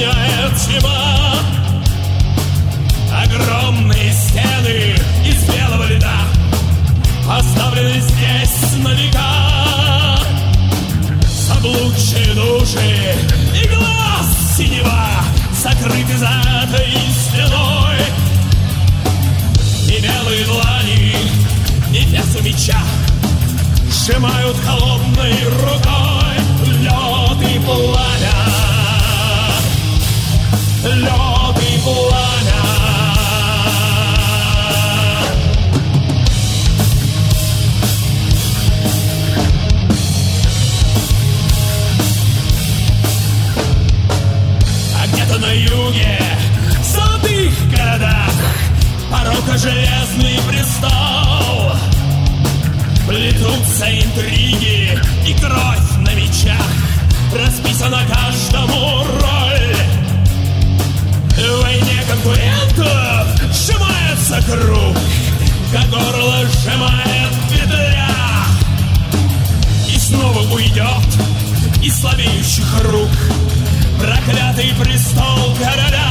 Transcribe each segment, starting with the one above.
меняет зима Огромные стены из белого льда оставлены здесь на века. Заблудшие души и глаз синева Закрыты за этой стеной. И белые длани, и весу меча Сжимают холодные руки Где-то на юге, в золотых городах Порока железный престол Плетутся интриги и кровь на мечах Как горло сжимает петля. И снова уйдет из слабеющих рук Проклятый престол короля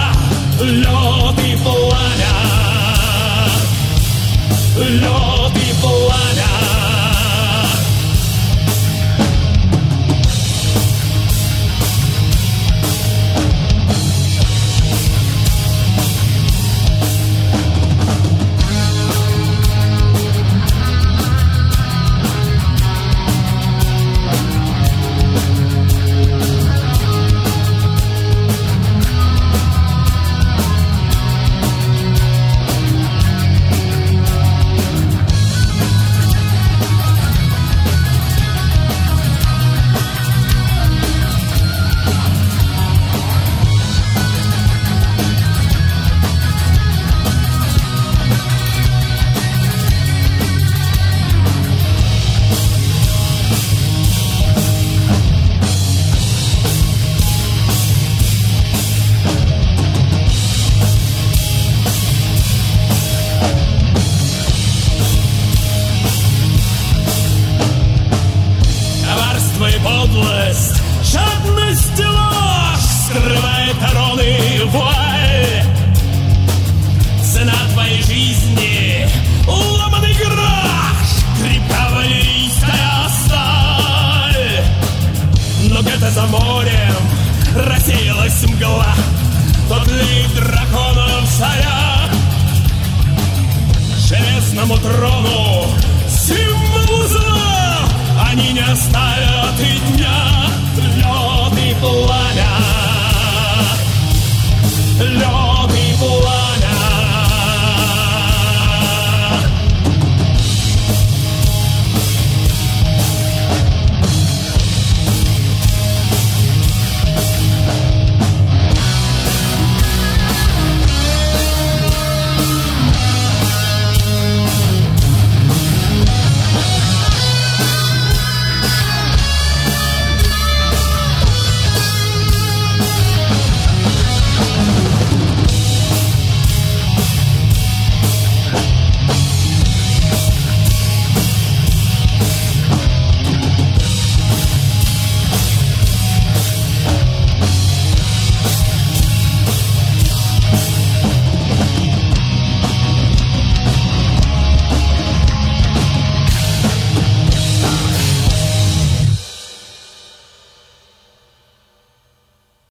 за морем рассеялась мгла Тот лик драконов царя. Железному трону символ зла Они не оставят и дня. Лед и пламя